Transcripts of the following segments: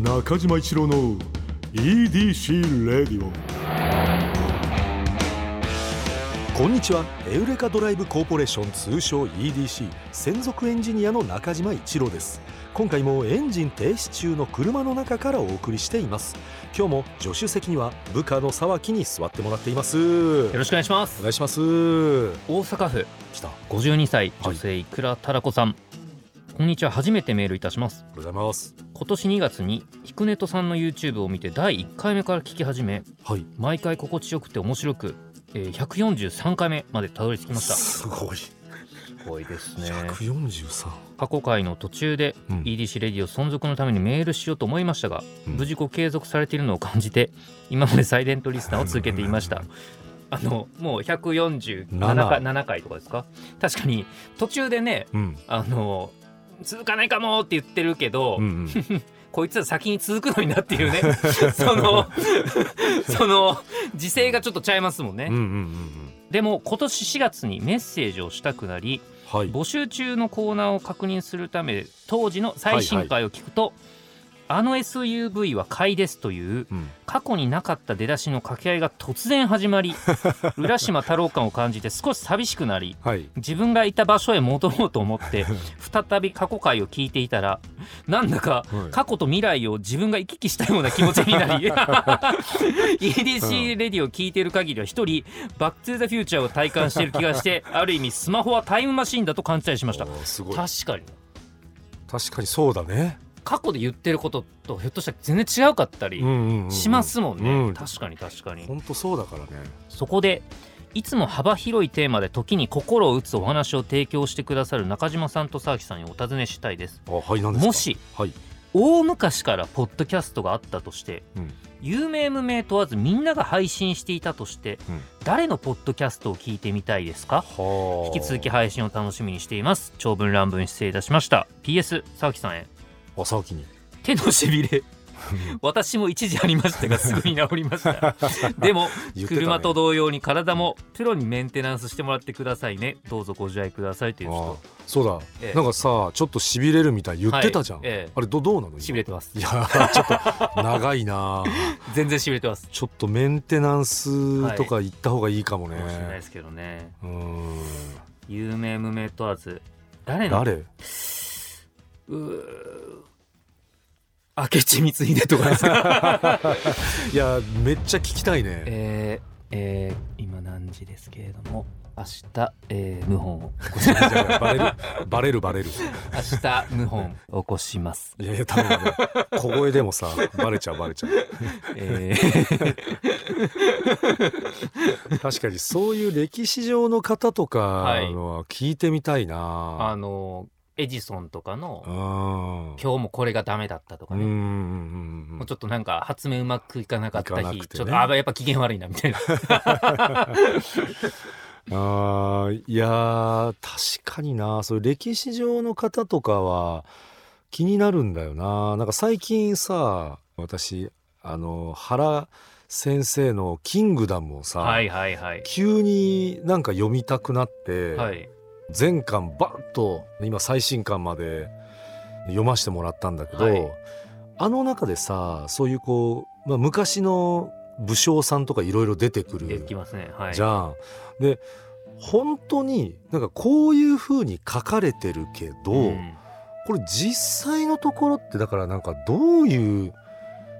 中島一郎の EDC レディオこんにちは。エウレカドライブコーポレーション通称 EDC 専属エンジニアの中島一郎です。今回もエンジン停止中の車の中からお送りしています。今日も助手席には部下の沢木に座ってもらっています。よろしくお願いします。お願いします。大阪府。来た。あ52歳女性いくらたらこさん、こんにちは。初めてメールいたします。りがとうございます。今年2月にひくねとさんの YouTube を見て第1回目から聞き始めはい。毎回心地よくて面白く、えー、143回目までたどり着きました。すすごい。ごいですね。143過去回の途中でうん。EDC レディオ存続のためにメールしようと思いましたが、うん。無事ご継続されているのを感じて今までサイレントリスナーを続けていました。あのもう147回7回とかですか？確かに途中でねうん。あの続かないかもって言ってるけど、うんうん。こいつは先に続くのになっていうね。その その時勢がちょっとちゃいますもんね、うんうんうんうん。でも今年4月にメッセージをしたくなりはい。募集中のコーナーを確認するため当時の最新回を聞くと、あの SUV は買いですといううん。過去になかった出だしの掛け合いが突然始まり 浦島太郎感を感じて少し寂しくなりはい。自分がいた場所へ戻ろうと思って 再び過去回を聞いていたらなんだかはい。過去と未来を自分が行き来したような気持ちになり EDC レディを聞いている限りは一人バック・トゥ・ザ・フューチャーを体感している気がしてある意味スマホはタイムマシンだと勘違いしました。確かに。確かにそうだね過去で言ってることとひょっとしたら全然違うかったりしますもんね、うん。確かに確かに。本当そうだからね。そこでいつも幅広いテーマで時に心を打つお話を提供してくださる中島さんと沢木さんにお尋ねしたいです。あはい何ですか？もしはい。大昔からポッドキャストがあったとして、うん。有名無名問わずみんなが配信していたとして、うん。誰のポッドキャストを聞いてみたいですか？は引き続き配信を楽しみにしています。長文乱文失礼いたしました。PS 沢木さんへ朝起きに。手のしびれ。私も一時ありましたがすぐに治りました。でもね。車と同様に体もプロにメンテナンスしてもらってくださいね。どうぞご自愛くださいというあ人そうだ、ええ。なんかさちょっとしびれるみたい言ってたじゃん、はい。ええ。あれどどうなの今？しびれてます。いやーちょっと長いな。全然しびれてます。ちょっとメンテナンスとか行った方がいいかもね、かもしれないですけどね。うーん。有名無名問わず。誰の？誰？うー明智光秀とかですか？いやめっちゃ聞きたいね。えーえー今何時ですけれども明日、えー、謀反を バレるバレるバレる。明日謀反を起こします。いやいや多分ね小声でもさバレちゃうバレちゃう。えー。確かにそういう歴史上の方とかはいのは聞いてみたいな、あのエジソンとかのうん今日もこれがダメだったとかね、もうちょっとなんか発明うまくいかなかった日、ね。ちょっとあやっぱ機嫌悪いなみたいな。あーいやー確かになそういう歴史上の方とかは気になるんだよな。なんか最近さ私あの原先生の「キングダム」をさ、はいはいはい。急になんか読みたくなって、はい全巻バッと今最新巻まで読ませてもらったんだけど、はい。あの中でさそういうこう、まあ、昔の武将さんとかいろいろ出てくるできますね。はい。じゃん。で本当になんかこういう風に書かれてるけど、うん。これ実際のところってだからなんかどういう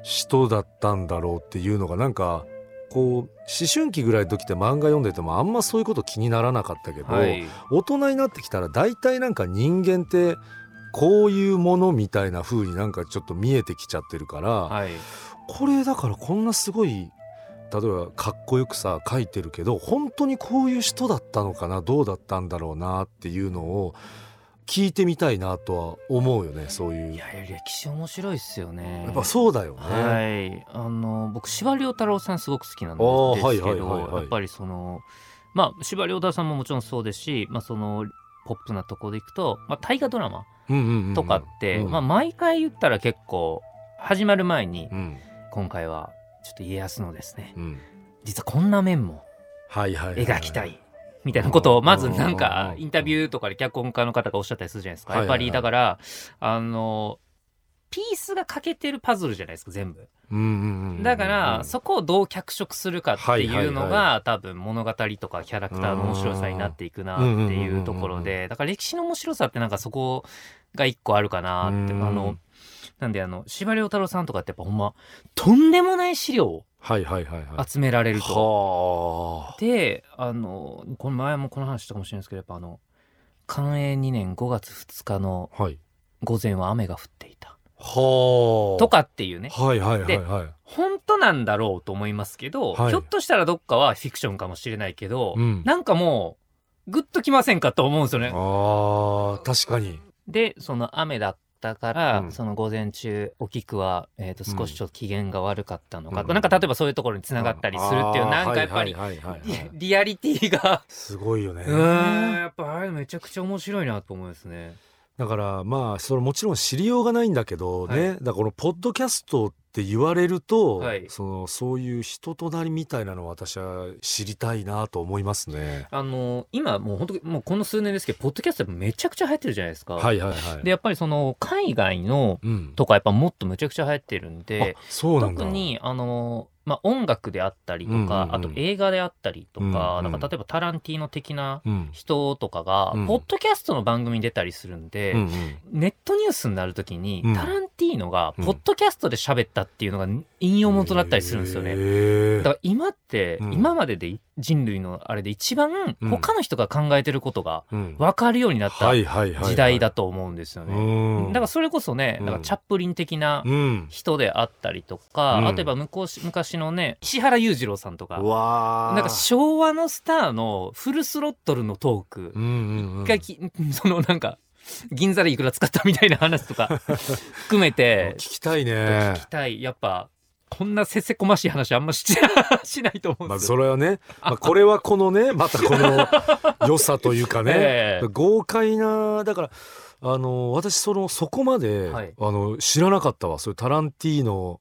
人だったんだろうっていうのがなんかこう思春期ぐらいの時って漫画読んでてもあんまそういうこと気にならなかったけど、はい。大人になってきたら大体なんか人間ってこういうものみたいな風になんかちょっと見えてきちゃってるから、はい。これだからこんなすごい例えばかっこよくさ書いてるけど本当にこういう人だったのかなどうだったんだろうなっていうのを聞いてみたいなとは思うよねそういう。いやいや歴史面白いっすよね。やっぱそうだよね、はい。あの僕司馬遼太郎さんすごく好きなんですけど、はいはいやっぱりそのまあ司馬遼太郎さんももちろんそうですし、まあ、そのポップなところでいくと、まあ、大河ドラマうんうんうんうん。とかって、うん。まあ、毎回言ったら結構始まる前に、うん。今回はちょっと家康のですねうん。実はこんな面もはいはいはい。描きたいみたいなことをまずうんなんかうんインタビューとかで脚本家の方がおっしゃったりするじゃないですか。やっぱりだからあのピースが欠けてるパズルじゃないですか全部。だからそこをどう脚色するかっていうのが多分物語とかキャラクターの面白さになっていくなっていうところでだから歴史の面白さってなんかそこが一個あるかなってあうんのなんであの司馬遼太郎さんとかってやっぱほんまとんでもない資料をはいはいはいはい。集められると。はあ。であのこの前もこの話したかもしれないですけどやっぱあの寛永2年5月2日のはい。午前は雨が降っていた。はあ。とかっていうね。はいはいはいはい。本当なんだろうと思いますけど、はい。ひょっとしたらどっかはフィクションかもしれないけど、うん。なんかもうグッときませんかと思うんですよね。あー確かに。でその雨だったから、うん。その午前中お菊は、えー、と少しちょっと機嫌が悪かったのかと、うん。なんか例えばそういうところにつながったりするっていう、あー。なんかやっぱり、リリアリティが。すごいよね。やっぱあれめちゃくちゃ面白いなと思いますね。だからまあそれもちろん知りようがないんだけどね、はだからこのポッドキャストって言われると、はいそのそういう人となりみたいなのを私は知りたいなと思いますね。あの今もう本当もうこの数年ですけどポッドキャストめちゃくちゃ流行ってるじゃないですか。はいはいはい。でやっぱりその海外のうん、とかやっぱもっとむちゃくちゃ流行ってるんでうなんだ。特にあの、まあ、音楽であったりとか、うんうんうん。あと映画であったりとか,、うんうん。なんか例えばタランティーノ的なうん。人とかが、うん。ポッドキャストの番組に出たりするんで、うんうん。ネットニュースになるときに、うん。タランティーノがうんポッドキャストで喋ったっていうのが引用元だったりするんですよね。だから今って、うん今までで人類のあれで一番うん。他の人が考えてることがうん。分かるようになった時代だと思うんですよね。うん。だからそれこそね、うん。なんかチャップリン的なうん。人であったりとか、うん。あとは昔昔のね石原裕次郎さんとか。なんか昭和のスターのフルスロットルのトーク。うんうんうん。がき、そのなんか銀座でいくら使ったみたいな話とか 含めて。聞きたいね。聞きたい。やっぱこんなせせこましい話あんまし しないと思うんまあですよ。それはね、まあ、これはこのね またこの良さというかね、ええ。豪快なだからあの私そのそこまで、はい。あの知らなかったわ。そういうタランティーノ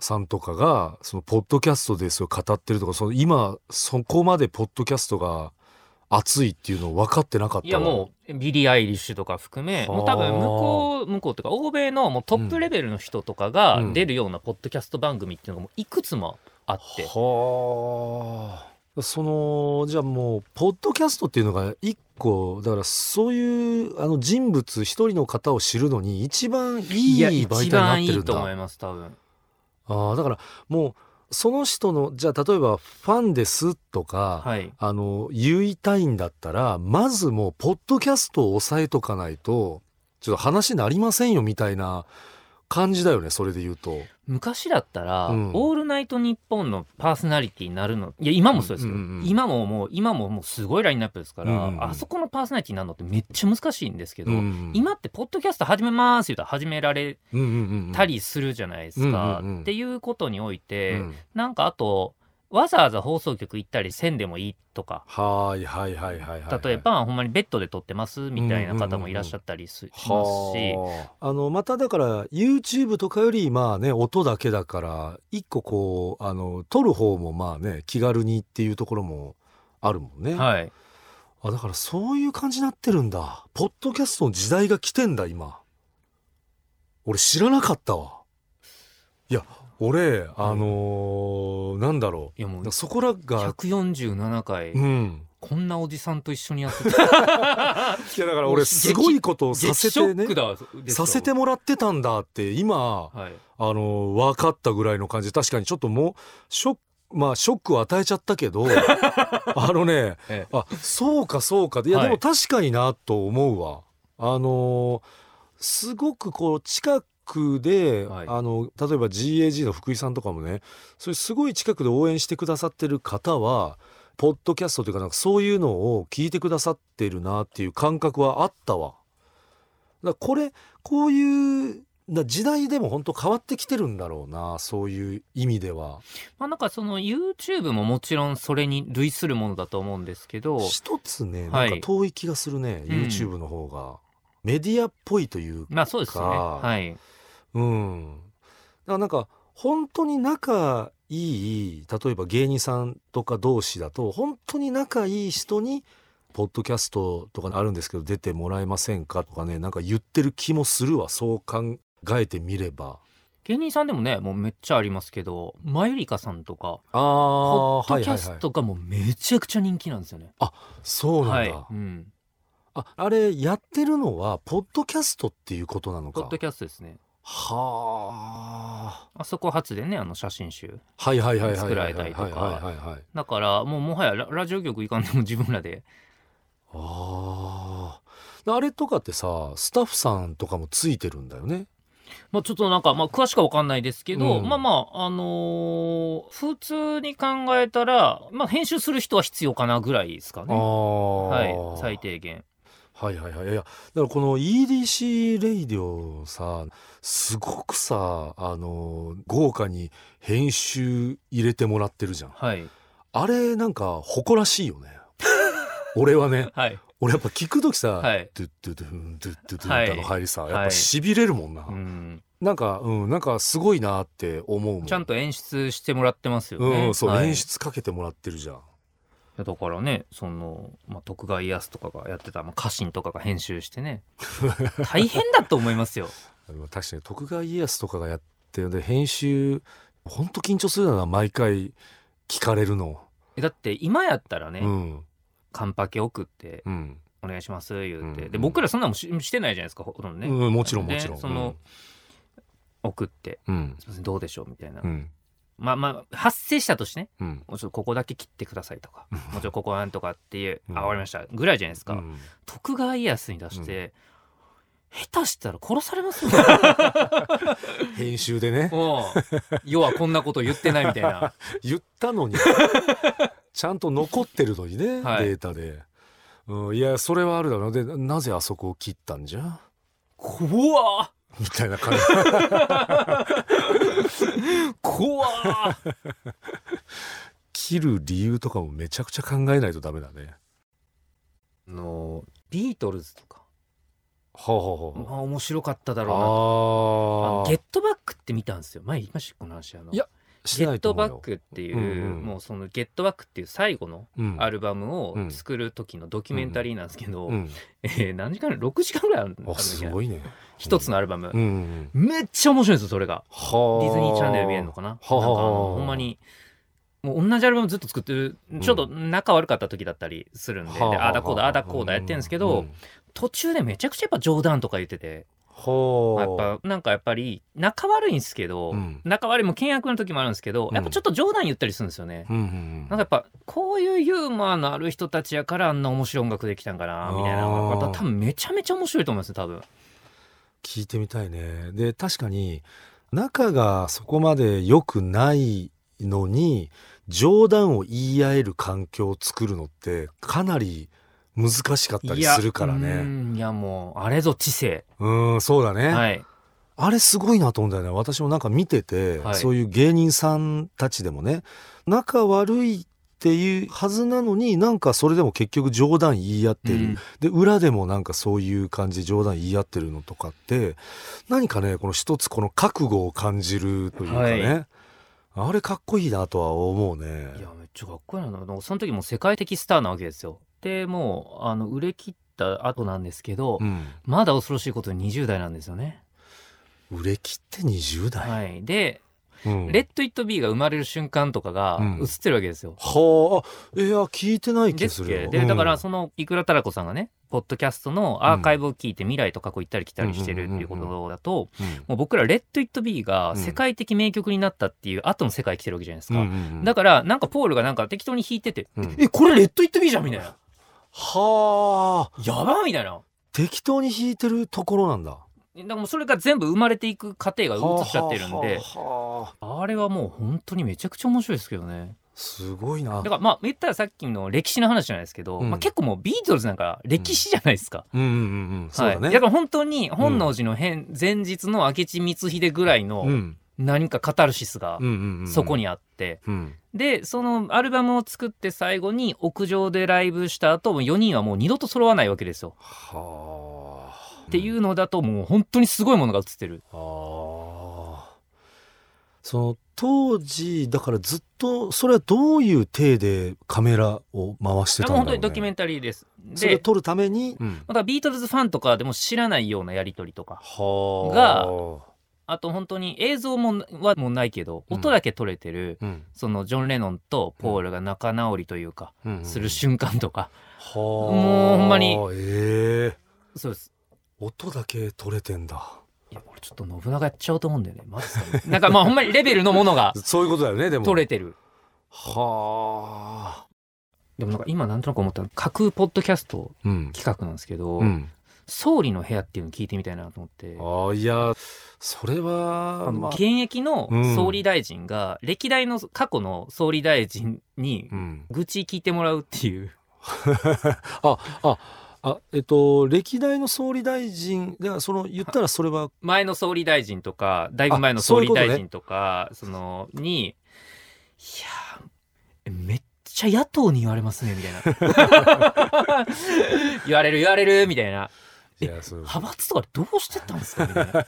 さんとかがそのポッドキャストでそれ語ってるとかその今そこまでポッドキャストが熱いっていうの分かってなかったわいやもうビリー・アイリッシュとか含めはあ。もう多分向こう向こうとか欧米のもうトップレベルの人とかがうん。出るようなポッドキャスト番組っていうのがもういくつもあって、はあ。そのじゃあもうポッドキャストっていうのが一個だからそういうあの人物一人の方を知るのに一番いい媒体一になってるん番いいと思いだ。ます多分。ああだからもうその人のじゃあ例えばファンですとか、はい。あの言いたいんだったらまずもうポッドキャストを押さえとかないとちょっと話になりませんよみたいな感じだよねそれで言うと。昔だったら、うん。オールナイトニッポン」のパーソナリティになるのいや今もそうですよ、うんうんうん今ももう今ももうすごいラインナップですから、うんうんうん。あそこのパーソナリティになるのってめっちゃ難しいんですけど、うん今ってポッドキャスト始めます言うたら始められうんうんうんたりするじゃないですか、うんうんうん。っていうことにおいて、うん。なんかあとわざわざ放送局行ったりせんでもいいとか。はいはいはいはいはい。例えばほんまにベッドで撮ってますみたいな方もいらっしゃったりすしますし、まただから YouTube とかよりまあね音だけだから一個こうあの撮る方もまあね気軽にっていうところもあるもんね、はい、あだからそういう感じになってるんだ。ポッドキャストの時代が来てんだ今。俺知らなかったわ。いや俺あのーなんだろいやもううそこらが147回、うん。こんなおじさんと一緒にやってた。いやだから俺すごいことをさせてねさせてもらってたんだって今はい。あの分かったぐらいの感じ。確かにちょっともうショックまあショックを与えちゃったけど あのねええ。あそうかそうか。いや、はい。でも確かになと思うわ。あのすごくこう近くで、はいあの例えば GAG の福井さんとかもねそれすごい近くで応援してくださってる方はポッドキャストというかなんかそういうのを聞いてくださってるなっていう感覚はあったわ。だこれこういうだ時代でも本当変わってきてるんだろうなそういう意味では。まあなんかその YouTube ももちろんそれに類するものだと思うんですけど一つねはないんか遠い気がするね、うん YouTube の方が。メディアっぽいというまあそうですねかはいうん。だからなんか本当に仲いい例えば芸人さんとか同士だと本当に仲いい人にポッドキャストとかあるんですけど出てもらえませんかとかねなんか言ってる気もするわそう考がえてみれば芸人さんでもねもうめっちゃありますけどマユリカさんとかあポッドキャあはいはいはいストがもうめちゃくちゃ人気なんですよね。そうなんだ、はい、うん、ああれやってるのはポッドキャストっていうことなのか？ポッドキャストですね。はあ。そこ初でねあの写真集。あはいはいはいはい作られたりとか。だからもうもはやララジオ局行かんでも自分らで。あああれとかってさスタッフさんとかもついてるんだよね。まあ、ちょっとなんか、まあ、詳しくは分かんないですけど、うん。まあまあ、あのー普通に考えたら、まあ、編集する人は必要かなぐらいですかあね。あはい、最低限。はいはいはいいやだからこの EDC レイディオさすごくさあの豪華に編集入れてもらってるじゃんはい。あれなんか誇らしいよね 俺はねはい。俺やっぱ聞く時さ、はいドゥッドゥドゥンドゥッドゥドゥンの入りさ、いやっぱしびれるもんな、うん。なんかうんなんかすごいなって思うもんちゃんと演出してもらってますよね。うんそう、はい演出かけてもらってるじゃんいやだからね、その、まあ、徳川家康とかがやってた、まあ、家臣とかが編集してね。大変だと思いますよ。確かに徳川家康とかがやってるで編集ほんと緊張するよな毎回聞かれるのえだって、今やったらね、うんカンパケ送って、うん、お願いします、言って。うんで、僕らそんなのもししてないじゃないですか、ほとんどね。うん、もちろんもでちろんその、送って、うんすみません、どうでしょうみたいな。うんまあまあ、発生したとしてね、うん。もうちょっとここだけ切ってくださいとか、もちろんここはなんとかっていう、うん。あ、わかりました、ぐらいじゃないですか。うん。徳川家康に出して、下手したら殺されますよ。編集でね。もう、要はこんなこと言ってないみたいな。言ったのに。ちゃんと残ってるのにね、はい。データで、うん、いやそれはあるだろう。でなぜあそこを切ったんじゃ？怖っみたいな感じ 怖っ切る理由とかもめちゃくちゃ考えないとダメだねあの、ビートルズとか、はあはあはまあ面白かっただあろうな。あゲットバックって見たんですよ。前言いましたこの話。あのいやゲットバックっていう、うんうんもうそのゲットバックっていう最後のうん。アルバムをうん作る時のドキュメンタリーなんですけど、うん、えー何時間？6時間ぐらいあるんあすごいね。一つのアルバム、うんうんうん。めっちゃ面白いんですよそれが。はあ。ディズニーチャンネル見えるのかな？なんかほんまにもう同じアルバムずっと作ってるちょっと仲悪かった時だったりするんで,で、はあ。はあだこうだああだこうだやってるんですけど、うん。途中でめちゃくちゃやっぱ冗談とか言ってて、はあやっぱなんかやっぱり仲悪いんですけど、うん。仲悪いも険悪の時もあるんですけど、うん。やっぱちょっと冗談言ったりするんですよね。うんうんなんかやっぱこういうユーモアのある人たちやからあんな面白い音楽できたんかなみたいなのがあーまた多分めちゃめちゃ面白いと思いますよ多分。聞いてみたいね。で確かに仲がそこまで良くないのに冗談を言い合える環境を作るのってかなり難しかったりするからね。んいやもうあれぞ知性。うんそうだね、はい。あれすごいなと思うんだよね。私もなんか見てて、はい。そういう芸人さんたちでもね仲悪いっていうはずなのになんかそれでも結局冗談言い合ってる、うん。で裏でもなんかそういう感じで冗談言い合ってるのとかって何かねこの一つこの覚悟を感じるというかね、あれかっこいいなとは思うね。いやめっちゃかっこいいな。その時もう世界的スターなわけですよ。でもうあの売れ切った後なんですけど、うん、まだ恐ろしいことに20代なんですよね。売れ切って20代、はい。で、うん。レッド・イット・ビーが生まれる瞬間とかがうん。映ってるわけですよ。はあ。いや聞いてない気でするでだからうん。そのいくらたらこさんがねポッドキャストのアーカイブを聞いて未来と過去行ったり来たりしてるっていうことだとうん。もう僕ら「レッド・イット・ビー」が世界的名曲になったっていう後の世界来てるわけじゃないですか、だからなんかポールがなんか適当に弾いてて「うん。えこれレッド・イット・ビーじゃん」みたいなはあ「やば!」みたいな適当に弾いてるところなんだ。だからもうそれが全部生まれていく過程が映っちゃってるんではあはあはああれはもう本当にめちゃくちゃ面白いですけどねすごいなだ。からまあ言ったらさっきの歴史の話じゃないですけど、うんまあ、結構もうビートルズなんか歴史じゃないですか、うんうんうんうん。そうだね。はい、だから本当に本能寺の変、前日の明智光秀ぐらいのうん何かカタルシスがうんうんうん。そこにあって、うん。でそのアルバムを作って最後に屋上でライブした後も4人はもう二度と揃わないわけですよ。はあ。っていうのだともう本当にすごいものが映ってる。ああ。その当時だからずっとそれはどういう体でカメラを回してたんだろう、ね、本当にドキュメンタリーです。でそれを撮るために、うん、またビートルズファンとかでも知らないようなやり取りとかはあがあと本当に映像もはもうないけどうん。音だけ撮れてる、うん。そのジョン・レノンとポールが仲直りというか、うんする瞬間とか、はあ。もうほんまに。ええ。そうです。音だけ取れてんだ。いや俺ちょっと信長やっちゃおうと思うんだよね。マジでなんかまあほんまにレベルのものが そういうことだよねでも。撮れてる。はあ。でもなんか今なんとなく思ったの架空ポッドキャストうん。企画なんですけど、うん総理の部屋っていうの聞いてみたいなと思って。ああいやそれはまあ現役の総理大臣が歴代の過去の総理大臣にうん。愚痴聞いてもらうっていう。あああえっと歴代の総理大臣ではその言ったらそれは？前の総理大臣とかだいぶ前の総理大臣とかそのにいやーめっちゃ野党に言われますねみたいな。言われる言われるみたいな派閥とかどうしてたんですかみたいな。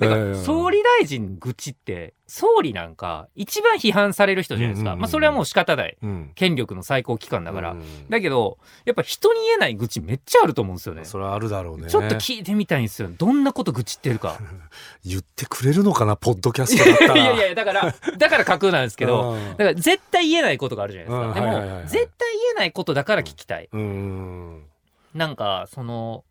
いやいやなんか総理大臣愚痴って総理なんか一番批判される人じゃないですか、まあそれはもう仕方ない。うん。権力の最高機関だから、うんだけどやっぱ人に言えない愚痴めっちゃあると思うんですよね。それはあるだろうね。ちょっと聞いてみたいんですよ。どんなこと愚痴ってるか。言ってくれるのかなポッドキャストだったら。いやいやだからだから架空なんですけど。うん。だから絶対言えないことがあるじゃないですか、うん。でも、はいはいはいはい。絶対言えないことだから聞きたい、うんなんかその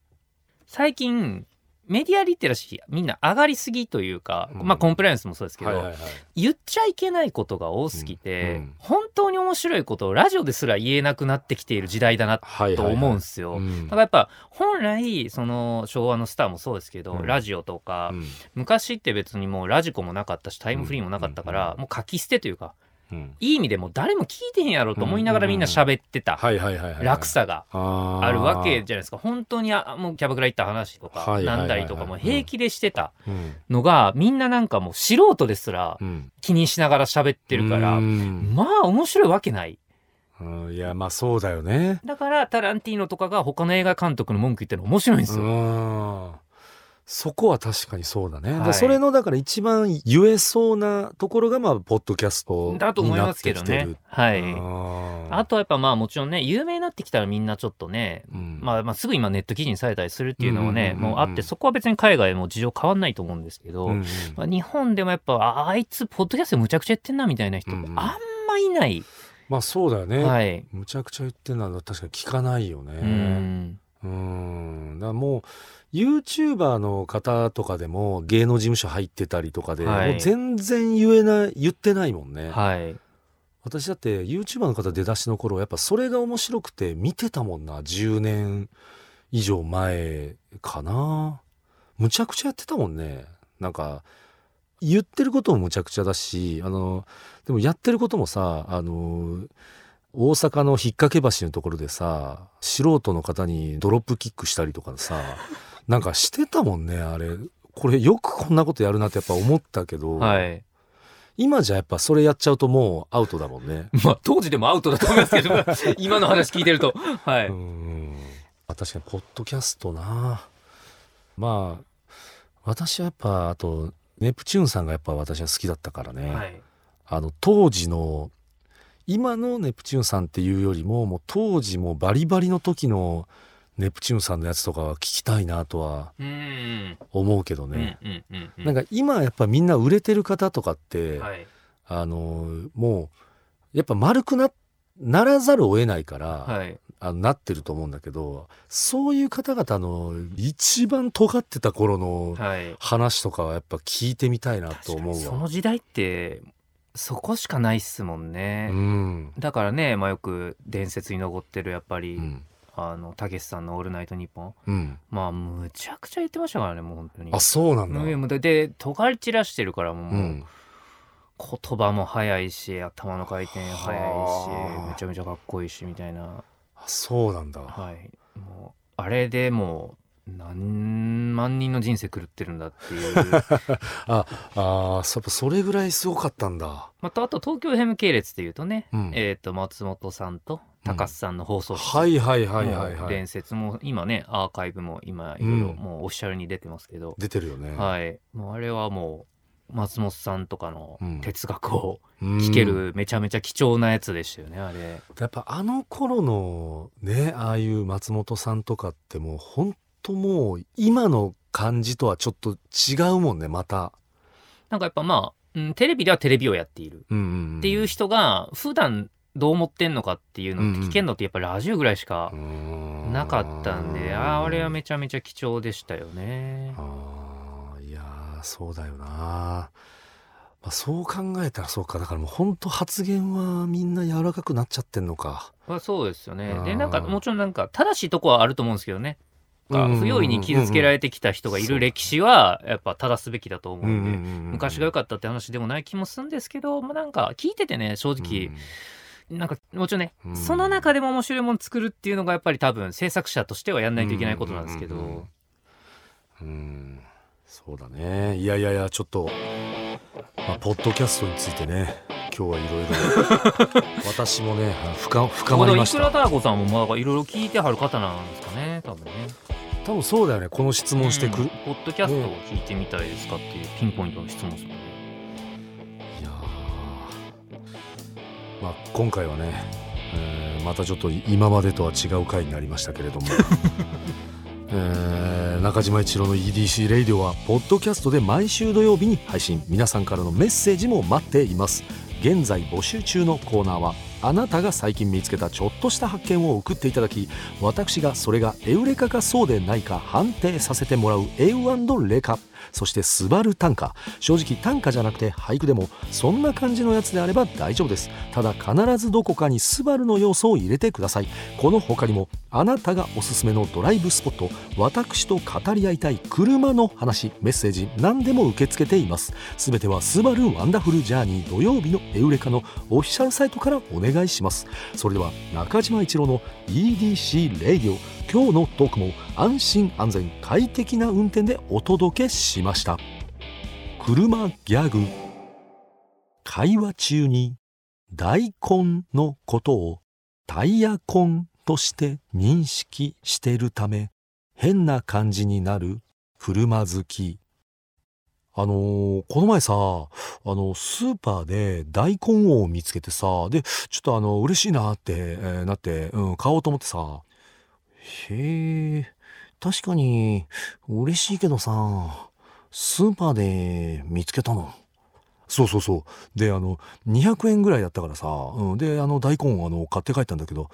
最近メディアリテラシーみんな上がりすぎというか、うん。まあコンプライアンスもそうですけど、はいはいはい。言っちゃいけないことが多すぎて、うんうん。本当に面白いことをラジオですら言えなくなってきている時代だなとはいはいはい。思うんですよ。うん。だからやっぱ本来その昭和のスターもそうですけど、うん。ラジオとか、うん。昔って別にもうラジコもなかったしタイムフリーもなかったから、うん。もう書き捨てというかうん。いい意味でもう誰も聞いてへんやろと思いながらみんな喋ってた。はいはいはいはい楽さがあるわけじゃないですか。本当にあもうキャバクラ行った話とかなんだりとかも平気でしてたうん。のがみんななんかもう素人ですらうん。気にしながら喋ってるからうん。まあ面白いわけない。うん。いやまあそうだよね。だからタランティーノとかが他の映画監督の文句言ってるの面白いんですよ、うんそこは確かにそうだね、はい。それのだから一番言えそうなところがまあポッドキャストにだと思いますけどね。はい。ああとはやっぱまあもちろんね有名になってきたらみんなちょっとねうん。まあ、まあすぐ今ネット記事にされたりするっていうのもね、うんうんうんうん。もうあってそこは別に海外も事情変わんないと思うんですけど、うんうんまあ、日本でもやっぱああいつポッドキャストむちゃくちゃやってんなみたいな人、うんうん。あんまいない、まあそうだよね、はい。むちゃくちゃ言ってるのは確かに聞かないようねんうん。だからもう YouTuber の方とかでも芸能事務所入ってたりとかで、はい。もう全然言えない言ってないもんね、はい。私だって YouTuber の方出だしの頃やっぱそれが面白くて見てたもんな。10年以上前かな。むちゃくちゃやってたもんね。なんか言ってることもむちゃくちゃだしあのでもやってることもさあの大阪の引っ掛け橋のところでさ素人の方にドロップキックしたりとかさ なんかしてたもんねあれ。これよくこんなことやるなってやっぱ思ったけど、はい。今じゃやっぱそれやっちゃうともうアウトだもんね。まあ当時でもアウトだと思いますけど 今の話聞いてると。はい、うん。まあ確かにポッドキャストな。まあ私はやっぱあとネプチューンさんがやっぱ私は好きだったからね、はい。あの当時の今のネプチューンさんっていうよりももう当時もバリバリの時のネプチューンさんのやつとかは聞きたいなとはうん思うけどうんね、うなんか今やっぱみんな売れてる方とかって、はい。あのもうやっぱ丸くなならざるを得ないから、はい。あのなってると思うんだけどそういう方々の一番尖ってた頃のはい。話とかはやっぱ聞いてみたいなと思うわ。にその時代ってそこしかないっすもんね、うん。だからね、まあ、よく伝説に残ってるやっぱり、うん。あのたけしさんの「オールナイトニッポンうん」まあむちゃくちゃ言ってましたからねもう本当に。あそうなんだ。でで尖り散らしてるからもう、うん。言葉も早いし頭の回転早いはあ。しめちゃめちゃかっこいいしみたいな。あそうなんだ。はい。もうあれでもう何万人の人生狂ってるんだっていう。ああーやっぱそれぐらいすごかったんだ。またあと東京 FM 系列っていうとね、うん。えっ、と松本さんと高須さんの放送室、はいはいはいはいはい。伝説も今ねアーカイブも今いろいろうん。もうオフィシャルに出てますけど、出てるよね。はい。もうあれはもう松本さんとかのうん。哲学をうん。聞けるめちゃめちゃ貴重なやつでしたよねあれ。やっぱあの頃のねああいう松本さんとかってもうほんともう今の感じとはちょっと違うもんねまた、なんかやっぱまあ、うん、テレビではテレビをやっている。っていう人が普段どう思ってんのかっていうのって聞けんのってやっぱラジオぐらいしかなかったんで、あれはめちゃめちゃ貴重でしたよね。あーいやーそうだよな、まあ、そう考えたらそうか。だからもうほんと発言はみんな柔らかくなっちゃってんのか。まあ、そうですよね。でなんかもちろんなんか正しいとこはあると思うんですけどね。うんうんうん不用意に傷つけられてきた人がいる歴史はやっぱ正すべきだと思うんで、昔が良かったって話でもない気もするんですけど、まあ、なんか聞いててね正直、なんかもちろんね、うん。その中でも面白いもの作るっていうのがやっぱり多分制作者としてはやんないといけないことなんですけど、うんそうだね。いやいやいやちょっと、まあ、ポッドキャストについてね今日はいろいろ。私もね深深まりましいくらたたらこさんもまあいろいろ聞いてはる方なんですかね多分ね多分そうだよねこの質問してく。る、うん。ポッドキャストを聞いてみたいですかっていうピンポイントの質問ですもんね。いやー。まあ今回はね、えーまたちょっと今までとは違う回になりましたけれども、えー中島一郎の EDC レイディオはポッドキャストで毎週土曜日に配信。皆さんからのメッセージも待っています。現在募集中のコーナーはあなたが最近見つけたちょっとした発見を送っていただき私がそれがエウレカかそうでないか判定させてもらうエウレカ。そしてスバル短歌正直短歌じゃなくて俳句でもそんな感じのやつであれば大丈夫です。ただ必ずどこかにスバルの要素を入れてください。この他にもあなたがおすすめのドライブスポット。私と語り合いたい車の話。メッセージ何でも受け付けています。すべてはスバル Wonderful Journey 土曜日のエウレカのオフィシャルサイトからお願いします。それでは中島一郎の EDC レイディオ今日のトークも安心安全快適な運転でお届けしました。車ギャグ会話中に大根のことをタイヤコンとして認識してるため変な感じになる車好き。あのーこの前さあのスーパーで大根を見つけてさでちょっとあの嬉しいなって、えーなって、うん、買おうと思ってさへえ確かに嬉しいけどさスーパーで見つけたの。そうそうそう。であの200円ぐらいだったからさ、うん、であの大根をあの買って帰ったんだけど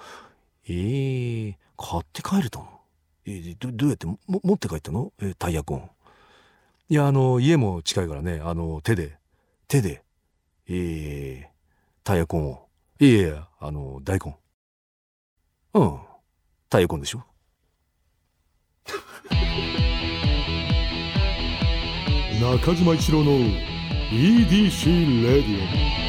えー、買って帰れたの？えどどうやっても持って帰ったの？えタイヤコン。いやあの家も近いからねあの手で手でえー、タイヤコンを。いやいやあの大根。うん。太鼓でしょ？中島一郎の EDC レディオ。